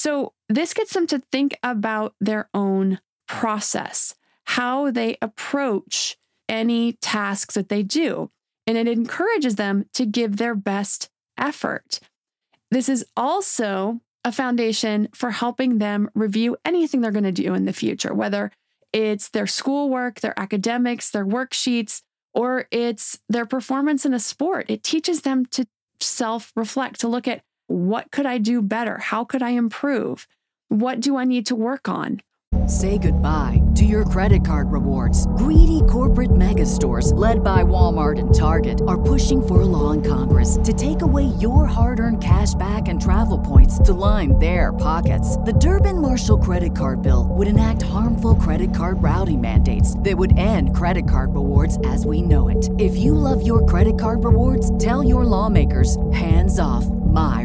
So this gets them to think about their own process, how they approach any tasks that they do. And it encourages them to give their best effort. This is also a foundation for helping them review anything they're going to do in the future, whether it's their schoolwork, their academics, their worksheets, or it's their performance in a sport. It teaches them to self reflect, to look at what could I do better? How could I improve? What do I need to work on? Say goodbye to your credit card rewards. Greedy corporate mega stores, led by Walmart and Target, are pushing for a law in Congress to take away your hard earned cash back and travel points to line their pockets. The Durbin Marshall credit card bill would enact harmful credit card routing mandates that would end credit card rewards as we know it. If you love your credit card rewards, tell your lawmakers hands off my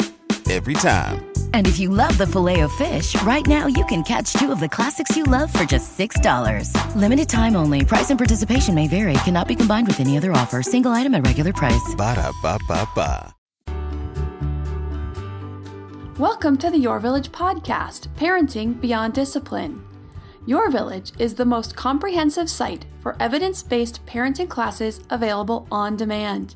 Every time. And if you love the Filet-O-Fish, right now you can catch two of the classics you love for just $6. Limited time only. Price and participation may vary. Cannot be combined with any other offer. Single item at regular price. Ba da ba ba ba. Welcome to the Your Village podcast, Parenting Beyond Discipline. Your Village is the most comprehensive site for evidence based parenting classes available on demand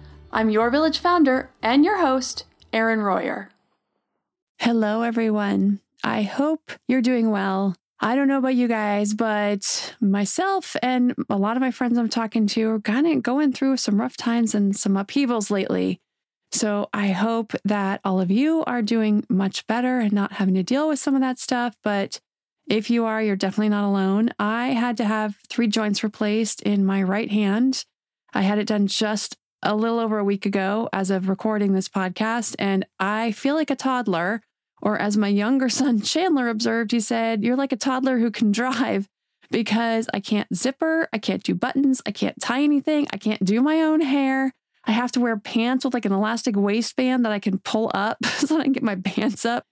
I'm your village founder and your host, Erin Royer. Hello, everyone. I hope you're doing well. I don't know about you guys, but myself and a lot of my friends I'm talking to are kind of going through some rough times and some upheavals lately. So I hope that all of you are doing much better and not having to deal with some of that stuff. But if you are, you're definitely not alone. I had to have three joints replaced in my right hand. I had it done just a little over a week ago as of recording this podcast, and I feel like a toddler. Or as my younger son Chandler observed, he said, You're like a toddler who can drive because I can't zipper, I can't do buttons, I can't tie anything, I can't do my own hair. I have to wear pants with like an elastic waistband that I can pull up so I can get my pants up.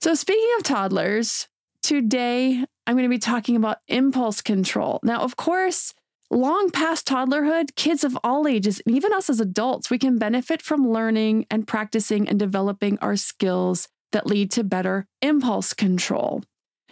So, speaking of toddlers, today I'm going to be talking about impulse control. Now, of course, long past toddlerhood, kids of all ages, and even us as adults, we can benefit from learning and practicing and developing our skills that lead to better impulse control.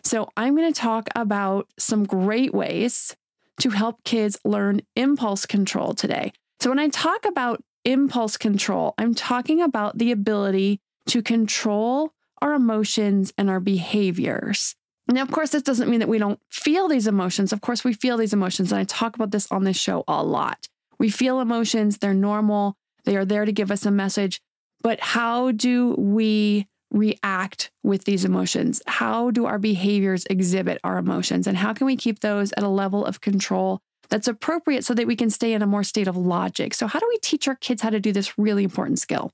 So, I'm going to talk about some great ways to help kids learn impulse control today. So, when I talk about impulse control, I'm talking about the ability to control our emotions and our behaviors. Now, of course, this doesn't mean that we don't feel these emotions. Of course, we feel these emotions. And I talk about this on this show a lot. We feel emotions, they're normal, they are there to give us a message. But how do we react with these emotions? How do our behaviors exhibit our emotions? And how can we keep those at a level of control that's appropriate so that we can stay in a more state of logic. So, how do we teach our kids how to do this really important skill?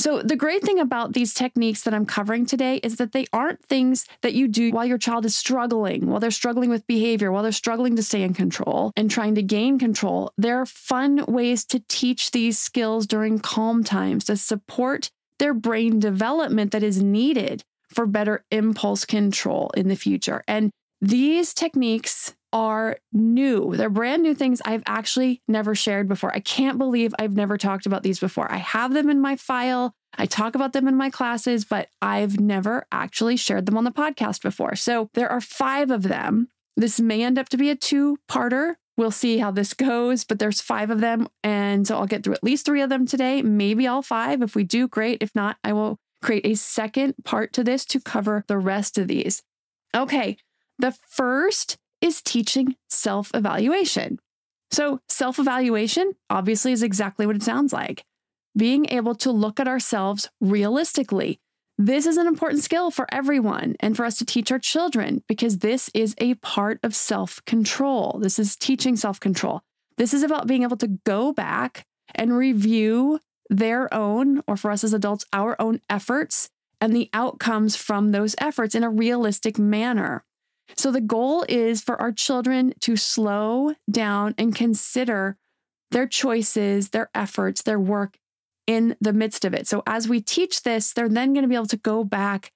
So, the great thing about these techniques that I'm covering today is that they aren't things that you do while your child is struggling, while they're struggling with behavior, while they're struggling to stay in control and trying to gain control. They're fun ways to teach these skills during calm times to support their brain development that is needed for better impulse control in the future. And these techniques are new. They're brand new things I've actually never shared before. I can't believe I've never talked about these before. I have them in my file. I talk about them in my classes, but I've never actually shared them on the podcast before. So there are five of them. This may end up to be a two parter. We'll see how this goes, but there's five of them. And so I'll get through at least three of them today, maybe all five. If we do, great. If not, I will create a second part to this to cover the rest of these. Okay. The first is teaching self evaluation. So, self evaluation obviously is exactly what it sounds like being able to look at ourselves realistically. This is an important skill for everyone and for us to teach our children because this is a part of self control. This is teaching self control. This is about being able to go back and review their own, or for us as adults, our own efforts and the outcomes from those efforts in a realistic manner. So the goal is for our children to slow down and consider their choices, their efforts, their work in the midst of it. So as we teach this, they're then going to be able to go back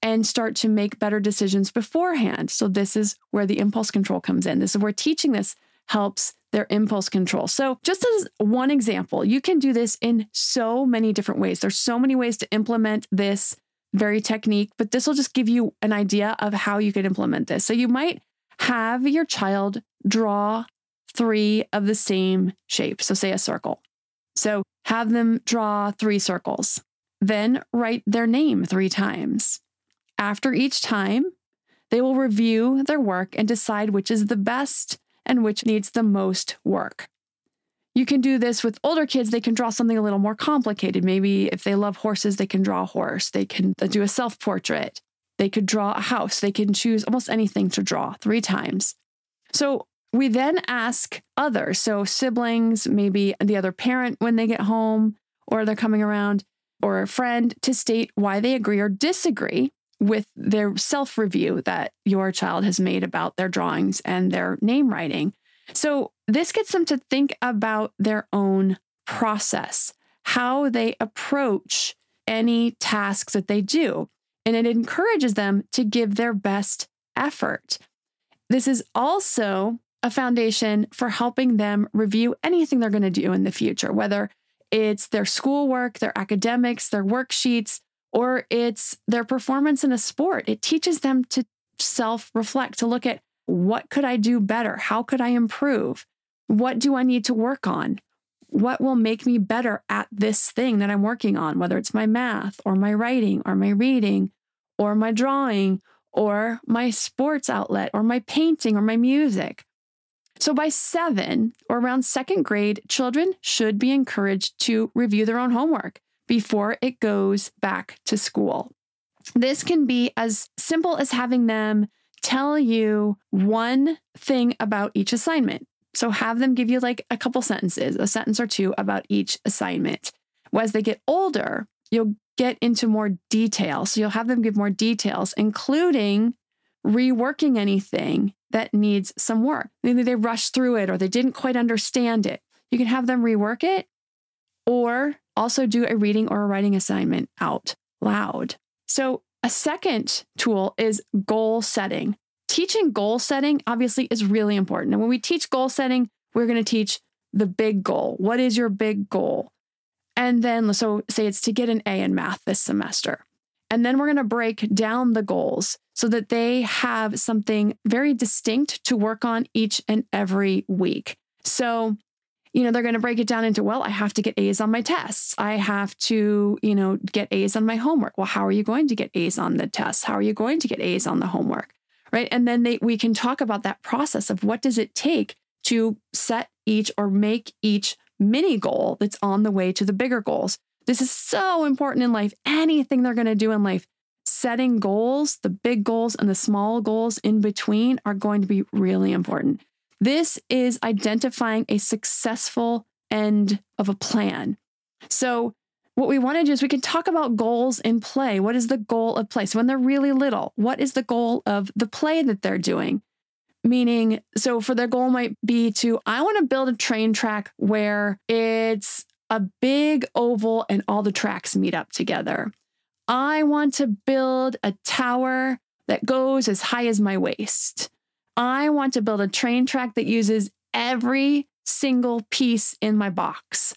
and start to make better decisions beforehand. So this is where the impulse control comes in. This is where teaching this helps their impulse control. So, just as one example, you can do this in so many different ways. There's so many ways to implement this very technique, but this will just give you an idea of how you can implement this. So, you might have your child draw three of the same shape. So, say a circle. So, have them draw three circles, then write their name three times. After each time, they will review their work and decide which is the best and which needs the most work. You can do this with older kids. They can draw something a little more complicated. Maybe if they love horses, they can draw a horse. They can uh, do a self portrait. They could draw a house. They can choose almost anything to draw three times. So we then ask others, so siblings, maybe the other parent when they get home or they're coming around, or a friend to state why they agree or disagree with their self review that your child has made about their drawings and their name writing. So, this gets them to think about their own process, how they approach any tasks that they do. And it encourages them to give their best effort. This is also a foundation for helping them review anything they're going to do in the future, whether it's their schoolwork, their academics, their worksheets, or it's their performance in a sport. It teaches them to self reflect, to look at what could I do better? How could I improve? What do I need to work on? What will make me better at this thing that I'm working on, whether it's my math or my writing or my reading or my drawing or my sports outlet or my painting or my music. So, by seven or around second grade, children should be encouraged to review their own homework before it goes back to school. This can be as simple as having them tell you one thing about each assignment. So have them give you like a couple sentences, a sentence or two about each assignment. As they get older, you'll get into more detail. So you'll have them give more details, including reworking anything that needs some work. Maybe they rushed through it or they didn't quite understand it. You can have them rework it or also do a reading or a writing assignment out loud. So, a second tool is goal setting. Teaching goal setting obviously is really important. And when we teach goal setting, we're going to teach the big goal. What is your big goal? And then, so say it's to get an A in math this semester. And then we're going to break down the goals so that they have something very distinct to work on each and every week. So you know, they're going to break it down into, well, I have to get A's on my tests. I have to, you know, get A's on my homework. Well, how are you going to get A's on the tests? How are you going to get A's on the homework? Right. And then they, we can talk about that process of what does it take to set each or make each mini goal that's on the way to the bigger goals. This is so important in life. Anything they're going to do in life, setting goals, the big goals and the small goals in between are going to be really important. This is identifying a successful end of a plan. So, what we want to do is we can talk about goals in play. What is the goal of play? So, when they're really little, what is the goal of the play that they're doing? Meaning, so for their goal might be to, I want to build a train track where it's a big oval and all the tracks meet up together. I want to build a tower that goes as high as my waist. I want to build a train track that uses every single piece in my box.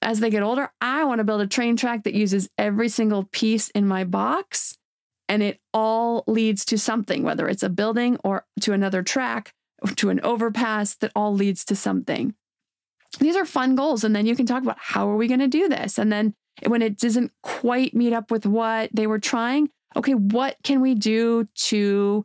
As they get older, I want to build a train track that uses every single piece in my box and it all leads to something, whether it's a building or to another track, to an overpass that all leads to something. These are fun goals. And then you can talk about how are we going to do this? And then when it doesn't quite meet up with what they were trying, okay, what can we do to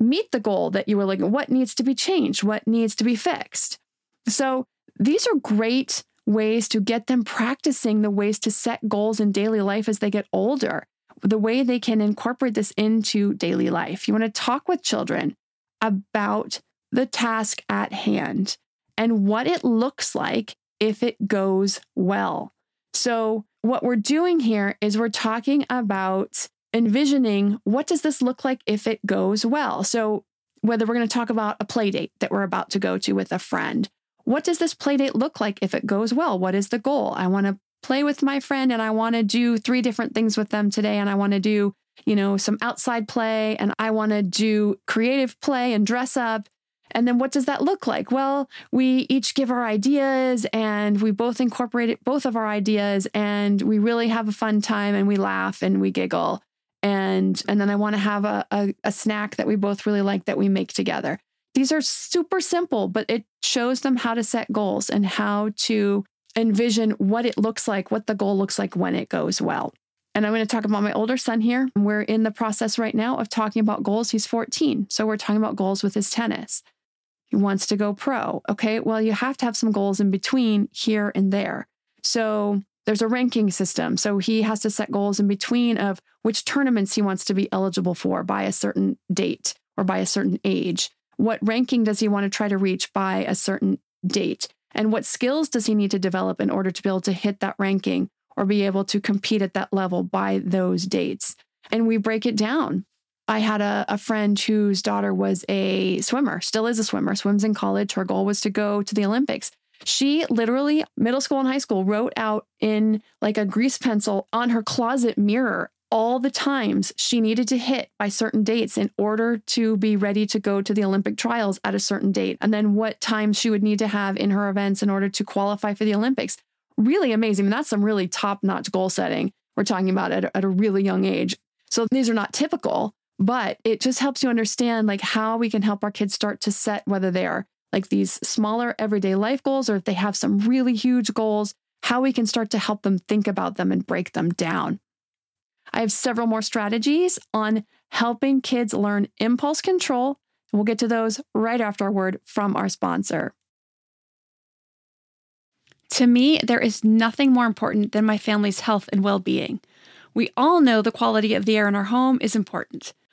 meet the goal that you were looking what needs to be changed what needs to be fixed so these are great ways to get them practicing the ways to set goals in daily life as they get older, the way they can incorporate this into daily life. You want to talk with children about the task at hand and what it looks like if it goes well. So, what we're doing here is we're talking about envisioning what does this look like if it goes well. So, whether we're going to talk about a play date that we're about to go to with a friend, what does this play date look like if it goes well? What is the goal? I want to play with my friend and I want to do three different things with them today and I want to do, you know, some outside play and I want to do creative play and dress up and then what does that look like? Well, we each give our ideas and we both incorporate both of our ideas and we really have a fun time and we laugh and we giggle. And and then I want to have a, a, a snack that we both really like that we make together. These are super simple, but it shows them how to set goals and how to envision what it looks like, what the goal looks like when it goes well. And I'm going to talk about my older son here. We're in the process right now of talking about goals. He's 14. So we're talking about goals with his tennis. Wants to go pro. Okay, well, you have to have some goals in between here and there. So there's a ranking system. So he has to set goals in between of which tournaments he wants to be eligible for by a certain date or by a certain age. What ranking does he want to try to reach by a certain date? And what skills does he need to develop in order to be able to hit that ranking or be able to compete at that level by those dates? And we break it down I had a, a friend whose daughter was a swimmer, still is a swimmer, swims in college. Her goal was to go to the Olympics. She literally, middle school and high school, wrote out in like a grease pencil on her closet mirror all the times she needed to hit by certain dates in order to be ready to go to the Olympic trials at a certain date, and then what times she would need to have in her events in order to qualify for the Olympics. Really amazing. And that's some really top notch goal setting we're talking about at, at a really young age. So these are not typical, but it just helps you understand like how we can help our kids start to set whether they are like these smaller everyday life goals or if they have some really huge goals how we can start to help them think about them and break them down i have several more strategies on helping kids learn impulse control we'll get to those right after word from our sponsor to me, there is nothing more important than my family's health and well being. We all know the quality of the air in our home is important.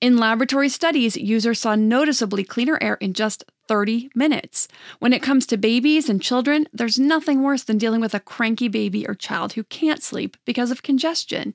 In laboratory studies, users saw noticeably cleaner air in just 30 minutes. When it comes to babies and children, there's nothing worse than dealing with a cranky baby or child who can't sleep because of congestion.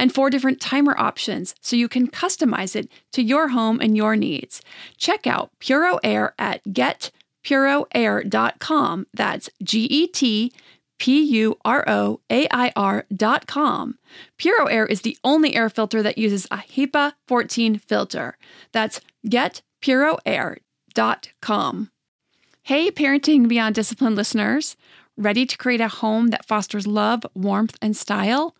and four different timer options so you can customize it to your home and your needs. Check out Puro Air at getpuroair.com. That's G E T P U R O A I R.com. Puro Air is the only air filter that uses a HEPA 14 filter. That's getpuroair.com. Hey, Parenting Beyond Discipline listeners. Ready to create a home that fosters love, warmth, and style?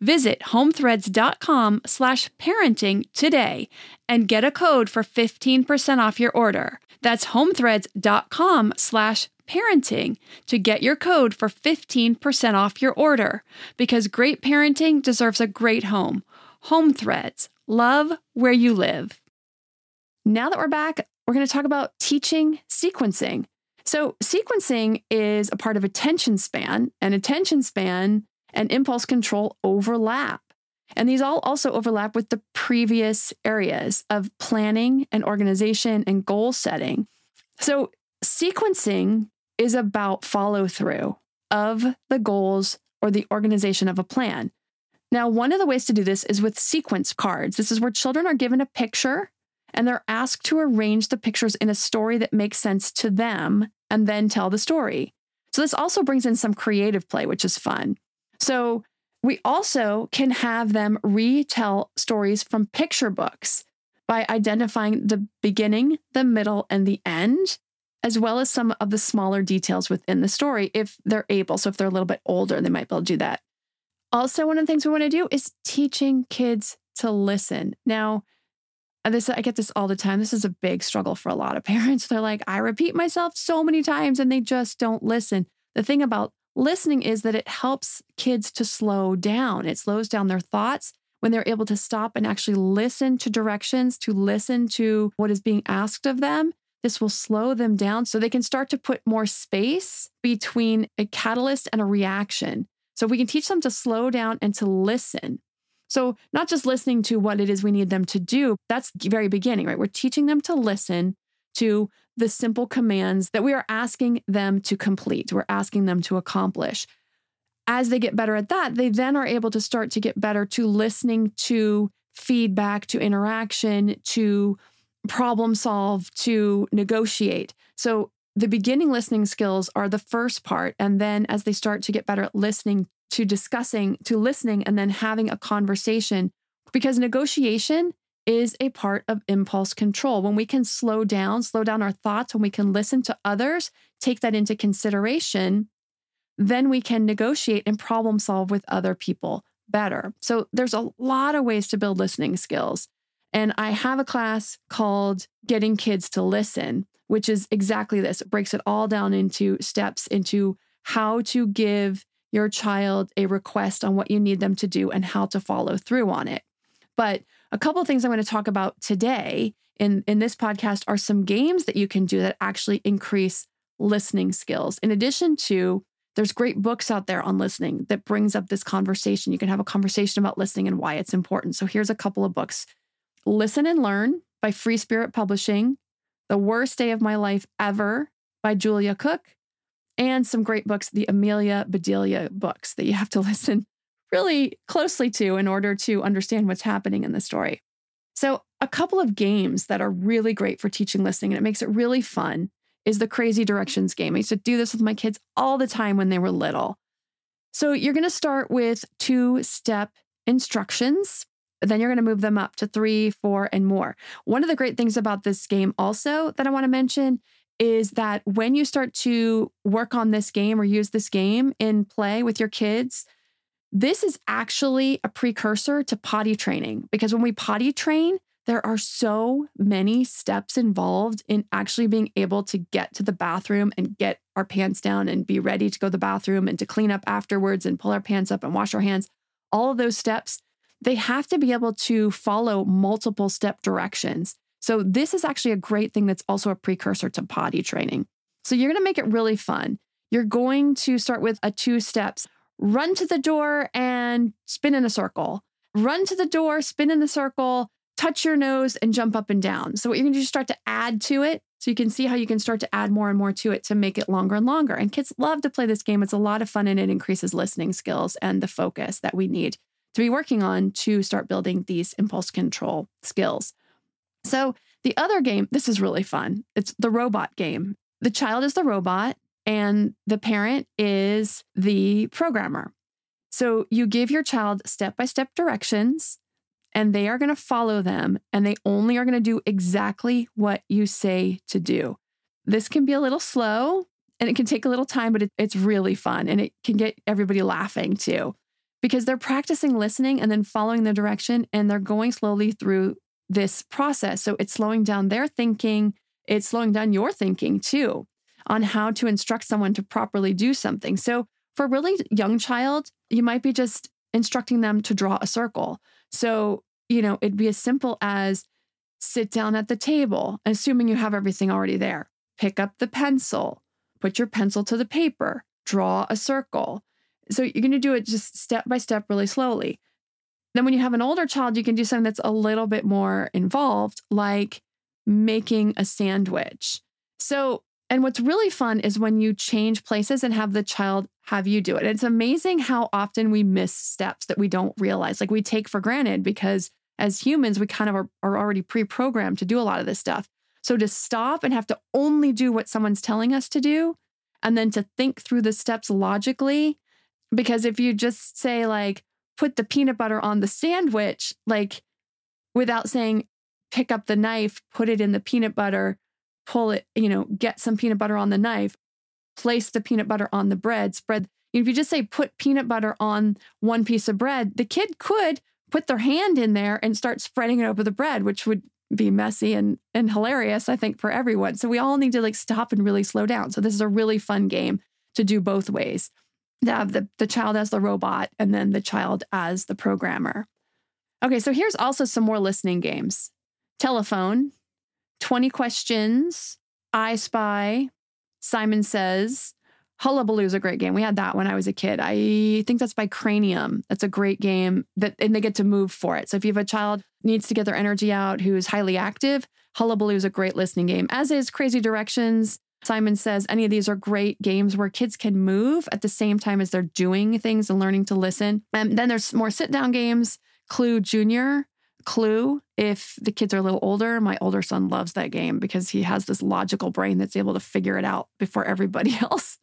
Visit homethreads.com slash parenting today and get a code for 15% off your order. That's homethreads.com slash parenting to get your code for 15% off your order because great parenting deserves a great home. Home Threads, love where you live. Now that we're back, we're going to talk about teaching sequencing. So, sequencing is a part of attention span, and attention span and impulse control overlap. And these all also overlap with the previous areas of planning and organization and goal setting. So, sequencing is about follow through of the goals or the organization of a plan. Now, one of the ways to do this is with sequence cards. This is where children are given a picture and they're asked to arrange the pictures in a story that makes sense to them and then tell the story. So, this also brings in some creative play, which is fun. So, we also can have them retell stories from picture books by identifying the beginning, the middle, and the end, as well as some of the smaller details within the story if they're able. So, if they're a little bit older, they might be able to do that. Also, one of the things we want to do is teaching kids to listen. Now, this I get this all the time. This is a big struggle for a lot of parents. They're like, I repeat myself so many times and they just don't listen. The thing about listening is that it helps kids to slow down. It slows down their thoughts when they're able to stop and actually listen to directions, to listen to what is being asked of them. This will slow them down so they can start to put more space between a catalyst and a reaction. So we can teach them to slow down and to listen. So, not just listening to what it is we need them to do, that's the very beginning, right? We're teaching them to listen to the simple commands that we are asking them to complete, we're asking them to accomplish. As they get better at that, they then are able to start to get better to listening to feedback, to interaction, to problem solve, to negotiate. So, the beginning listening skills are the first part. And then as they start to get better at listening to discussing, to listening, and then having a conversation, because negotiation is a part of impulse control. When we can slow down, slow down our thoughts, when we can listen to others, take that into consideration, then we can negotiate and problem solve with other people better. So there's a lot of ways to build listening skills. And I have a class called Getting Kids to Listen, which is exactly this. It breaks it all down into steps into how to give your child a request on what you need them to do and how to follow through on it. But a couple of things I'm going to talk about today in, in this podcast are some games that you can do that actually increase listening skills. In addition to, there's great books out there on listening that brings up this conversation. You can have a conversation about listening and why it's important. So here's a couple of books. Listen and Learn by Free Spirit Publishing, The Worst Day of My Life Ever by Julia Cook, and some great books, the Amelia Bedelia books that you have to listen really closely to in order to understand what's happening in the story. So, a couple of games that are really great for teaching listening and it makes it really fun is the Crazy Directions game. I used to do this with my kids all the time when they were little. So, you're going to start with two step instructions. Then you're going to move them up to three, four, and more. One of the great things about this game, also, that I want to mention is that when you start to work on this game or use this game in play with your kids, this is actually a precursor to potty training because when we potty train, there are so many steps involved in actually being able to get to the bathroom and get our pants down and be ready to go to the bathroom and to clean up afterwards and pull our pants up and wash our hands. All of those steps, they have to be able to follow multiple step directions. So, this is actually a great thing that's also a precursor to potty training. So, you're going to make it really fun. You're going to start with a two steps run to the door and spin in a circle, run to the door, spin in the circle, touch your nose, and jump up and down. So, what you're going to do is start to add to it. So, you can see how you can start to add more and more to it to make it longer and longer. And kids love to play this game. It's a lot of fun and it increases listening skills and the focus that we need to be working on to start building these impulse control skills. So, the other game, this is really fun. It's the robot game. The child is the robot and the parent is the programmer. So, you give your child step by step directions and they are going to follow them and they only are going to do exactly what you say to do. This can be a little slow and it can take a little time, but it, it's really fun and it can get everybody laughing too. because they're practicing listening and then following the direction and they're going slowly through this process. So it's slowing down their thinking, it's slowing down your thinking too on how to instruct someone to properly do something. So for a really young child, you might be just instructing them to draw a circle. So, you know, it'd be as simple as sit down at the table, assuming you have everything already there. Pick up the pencil, put your pencil to the paper, draw a circle. So you're going to do it just step by step, really slowly. Then, when you have an older child, you can do something that's a little bit more involved, like making a sandwich. So, and what's really fun is when you change places and have the child have you do it. It's amazing how often we miss steps that we don't realize, like we take for granted because as humans, we kind of are, are already pre programmed to do a lot of this stuff. So to stop and have to only do what someone's telling us to do, and then to think through the steps logically, because if you just say, like, put the peanut butter on the sandwich, like without saying, pick up the knife, put it in the peanut butter, pull it, you know, get some peanut butter on the knife, place the peanut butter on the bread, spread. If you just say put peanut butter on one piece of bread, the kid could put their hand in there and start spreading it over the bread, which would be messy and and hilarious, I think, for everyone. So we all need to like stop and really slow down. So this is a really fun game to do both ways. To have the, the child as the robot and then the child as the programmer. Okay, so here's also some more listening games. Telephone, 20 questions, I Spy, Simon Says, Hullabaloo is a great game. We had that when I was a kid. I think that's by Cranium. That's a great game that and they get to move for it. So if you have a child needs to get their energy out who's highly active, Hullabaloo is a great listening game, as is Crazy Directions. Simon says any of these are great games where kids can move at the same time as they're doing things and learning to listen. And then there's more sit down games, Clue Junior, Clue, if the kids are a little older, my older son loves that game because he has this logical brain that's able to figure it out before everybody else.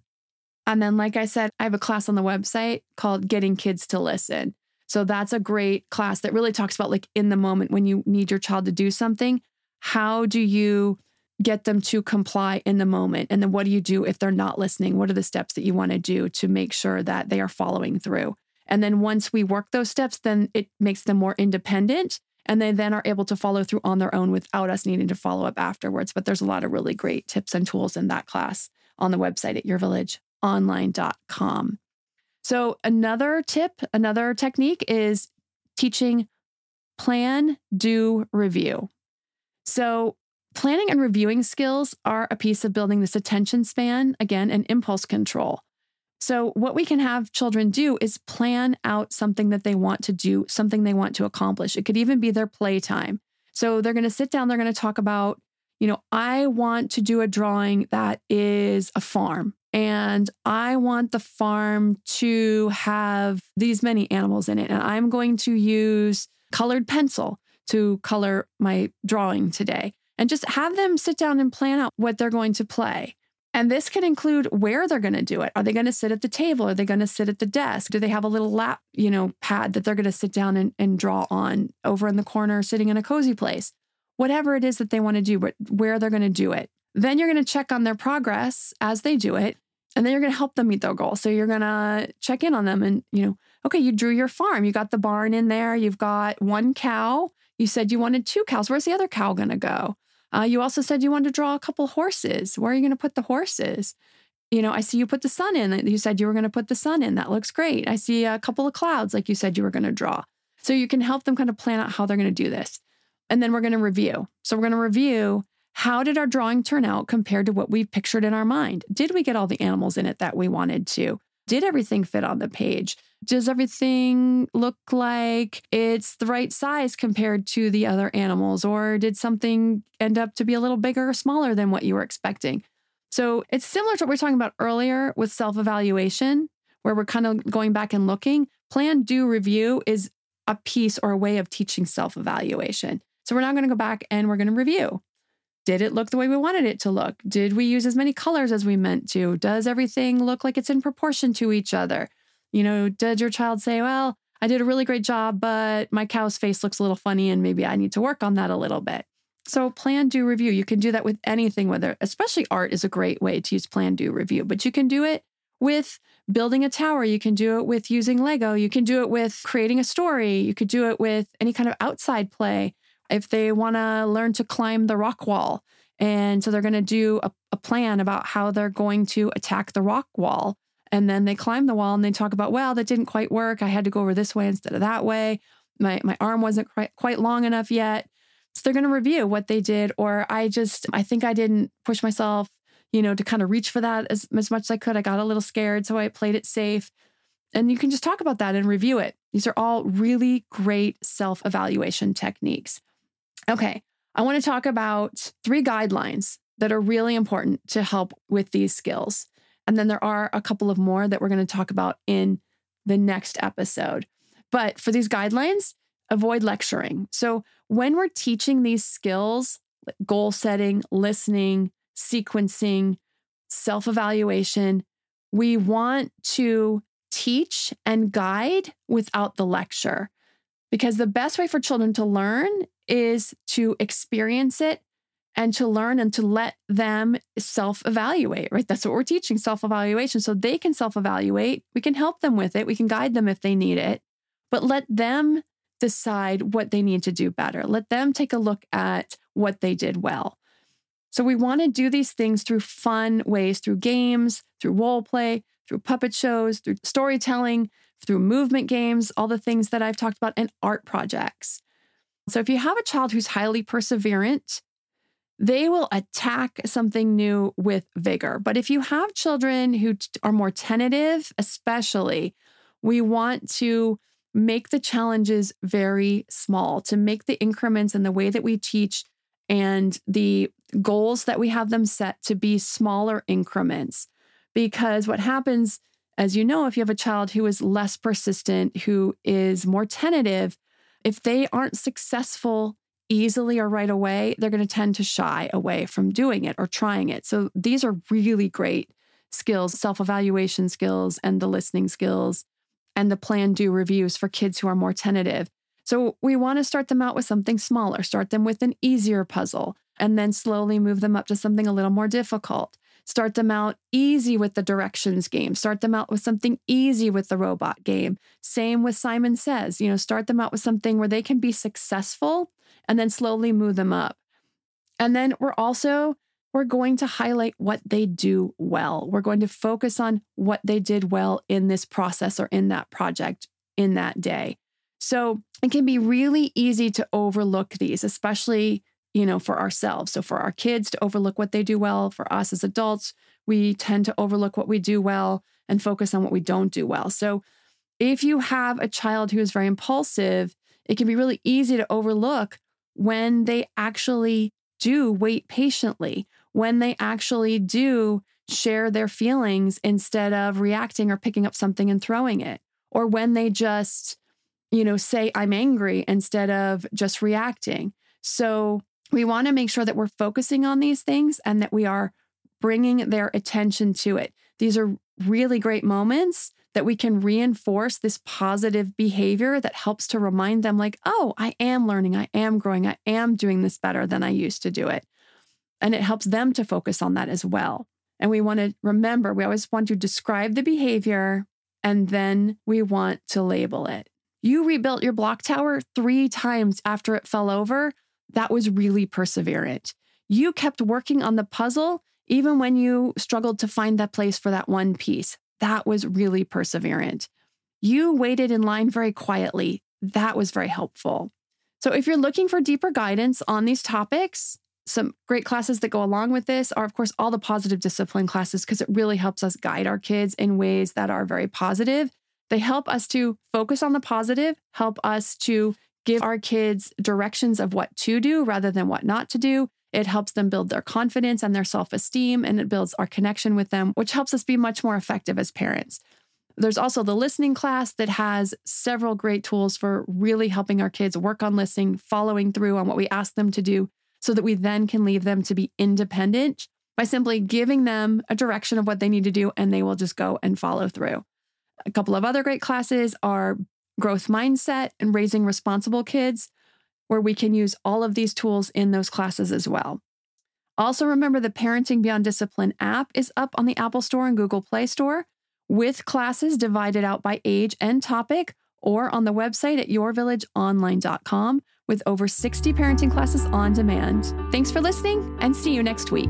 And then, like I said, I have a class on the website called Getting Kids to Listen. So that's a great class that really talks about like in the moment when you need your child to do something, how do you get them to comply in the moment? And then what do you do if they're not listening? What are the steps that you want to do to make sure that they are following through? And then once we work those steps, then it makes them more independent and they then are able to follow through on their own without us needing to follow up afterwards. But there's a lot of really great tips and tools in that class on the website at yourvillageonline.com. So, another tip, another technique is teaching plan, do, review. So, planning and reviewing skills are a piece of building this attention span, again, and impulse control. So, what we can have children do is plan out something that they want to do, something they want to accomplish. It could even be their playtime. So, they're going to sit down, they're going to talk about, you know, I want to do a drawing that is a farm. And I want the farm to have these many animals in it. And I'm going to use colored pencil to color my drawing today. And just have them sit down and plan out what they're going to play. And this can include where they're going to do it. Are they going to sit at the table? Are they going to sit at the desk? Do they have a little lap, you know, pad that they're going to sit down and, and draw on over in the corner, sitting in a cozy place? Whatever it is that they want to do, but where they're going to do it. Then you're going to check on their progress as they do it. And then you're going to help them meet their goal. So you're going to check in on them and, you know, okay, you drew your farm. You got the barn in there. You've got one cow. You said you wanted two cows. Where's the other cow going to go? Uh, you also said you wanted to draw a couple horses. Where are you going to put the horses? You know, I see you put the sun in. You said you were going to put the sun in. That looks great. I see a couple of clouds, like you said you were going to draw. So you can help them kind of plan out how they're going to do this. And then we're going to review. So we're going to review how did our drawing turn out compared to what we pictured in our mind? Did we get all the animals in it that we wanted to? Did everything fit on the page? Does everything look like it's the right size compared to the other animals? Or did something end up to be a little bigger or smaller than what you were expecting? So it's similar to what we are talking about earlier with self evaluation, where we're kind of going back and looking. Plan, do, review is a piece or a way of teaching self evaluation. So we're now going to go back and we're going to review. Did it look the way we wanted it to look? Did we use as many colors as we meant to? Does everything look like it's in proportion to each other? You know, did your child say, well, I did a really great job, but my cow's face looks a little funny and maybe I need to work on that a little bit? So, plan, do, review. You can do that with anything, whether, especially art is a great way to use plan, do, review, but you can do it with building a tower. You can do it with using Lego. You can do it with creating a story. You could do it with any kind of outside play. If they want to learn to climb the rock wall, and so they're going to do a, a plan about how they're going to attack the rock wall. And then they climb the wall and they talk about, well, that didn't quite work. I had to go over this way instead of that way. My, my arm wasn't quite, long enough yet. So they're going to review what they did. Or I just, I think I didn't push myself, you know, to kind of reach for that as, as much as I could. I got a little scared. So I played it safe. And you can just talk about that and review it. These are all really great self evaluation techniques. Okay. I want to talk about three guidelines that are really important to help with these skills. And then there are a couple of more that we're going to talk about in the next episode. But for these guidelines, avoid lecturing. So when we're teaching these skills, goal setting, listening, sequencing, self evaluation, we want to teach and guide without the lecture. Because the best way for children to learn is to experience it and to learn and to let them self evaluate, right? That's what we're teaching self evaluation. So they can self evaluate. We can help them with it. We can guide them if they need it, but let them decide what they need to do better. Let them take a look at what they did well. So we want to do these things through fun ways, through games, through role play, through puppet shows, through storytelling, through movement games, all the things that I've talked about, and art projects. So if you have a child who's highly perseverant, they will attack something new with vigor. But if you have children who are more tentative, especially, we want to make the challenges very small, to make the increments and the way that we teach and the goals that we have them set to be smaller increments. Because what happens, as you know, if you have a child who is less persistent, who is more tentative, if they aren't successful easily or right away, they're going to tend to shy away from doing it or trying it. So these are really great skills, self evaluation skills, and the listening skills, and the plan do reviews for kids who are more tentative. So we want to start them out with something smaller, start them with an easier puzzle, and then slowly move them up to something a little more difficult. Start them out easy with the directions game. Start them out with something easy with the robot game. Same with Simon Says, you know, start them out with something where they can be successful and then slowly move them up. And then we're also we're going to highlight what they do well. We're going to focus on what they did well in this process or in that project in that day. So, it can be really easy to overlook these, especially you know, for ourselves. So for our kids to overlook what they do well, for us as adults, we tend to overlook what we do well and focus on what we don't do well. So if you have a child who is very impulsive, it can be really easy to overlook when they actually do wait patiently, when they actually do share their feelings instead of reacting or picking up something and throwing it, or when they just, you know, say, I'm angry instead of just reacting. So we want to make sure that we're focusing on these things and that we are bringing their attention to it. These are really great moments that we can reinforce this positive behavior that helps to remind them, like, oh, I am learning, I am growing, I am doing this better than I used to do it. And it helps them to focus on that as well. And we want to remember, we always want to describe the behavior and then we want to label it. You rebuilt your block tower three times after it fell over that was really perseverant. You kept working on the puzzle even when you struggled to find that place for that one piece. That was really perseverant. You waited in line very quietly. That was very helpful. So, if you're looking for deeper guidance on these topics, some great classes that go along with this are, of course, all the positive discipline classes because it really helps us guide our kids in ways that are very positive. They help us to focus on the positive, help us to give our kids directions of what to do rather than what not to do. It helps them build their confidence and their self esteem, and it builds our connection with them, which helps us be much more effective as parents. There's also the listening class that has several great tools for really helping our kids work on listening, following through on what we ask them to do, so that we then can leave them to be independent by simply giving them a direction of what they need to do, and they will just go and follow through. A couple of other great classes are growth mindset, and raising responsible kids, where we can use all of these tools in those classes as well. Also, remember the Parenting Beyond Discipline app is up on the Apple Store and Google Play Store, with classes divided out by age and topic, or on the website at yourvillageonline.com with over 60 parenting classes on demand. Thanks for listening and see you next week.